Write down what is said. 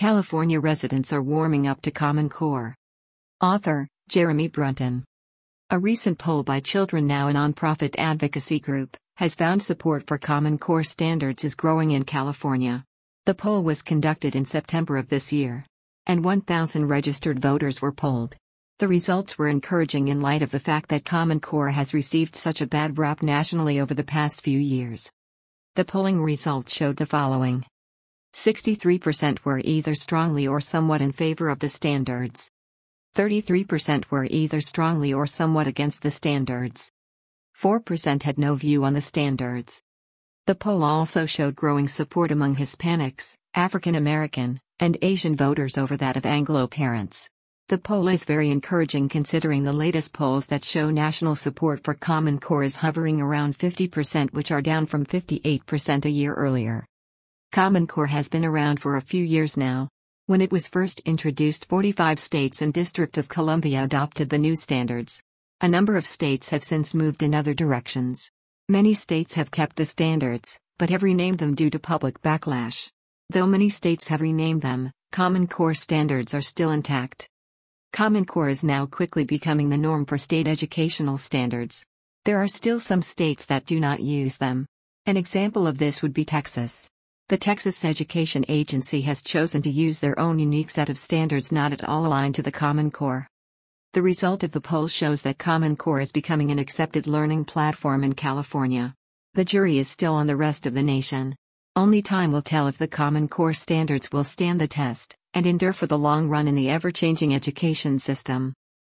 California residents are warming up to Common Core. Author, Jeremy Brunton. A recent poll by Children Now, a nonprofit advocacy group, has found support for Common Core standards is growing in California. The poll was conducted in September of this year. And 1,000 registered voters were polled. The results were encouraging in light of the fact that Common Core has received such a bad rap nationally over the past few years. The polling results showed the following 63% were either strongly or somewhat in favor of the standards. 33% were either strongly or somewhat against the standards. 4% had no view on the standards. The poll also showed growing support among Hispanics, African American, and Asian voters over that of Anglo parents. The poll is very encouraging considering the latest polls that show national support for Common Core is hovering around 50%, which are down from 58% a year earlier. Common Core has been around for a few years now. When it was first introduced, 45 states and District of Columbia adopted the new standards. A number of states have since moved in other directions. Many states have kept the standards, but have renamed them due to public backlash. Though many states have renamed them, Common Core standards are still intact. Common Core is now quickly becoming the norm for state educational standards. There are still some states that do not use them. An example of this would be Texas. The Texas Education Agency has chosen to use their own unique set of standards not at all aligned to the Common Core. The result of the poll shows that Common Core is becoming an accepted learning platform in California. The jury is still on the rest of the nation. Only time will tell if the Common Core standards will stand the test and endure for the long run in the ever changing education system.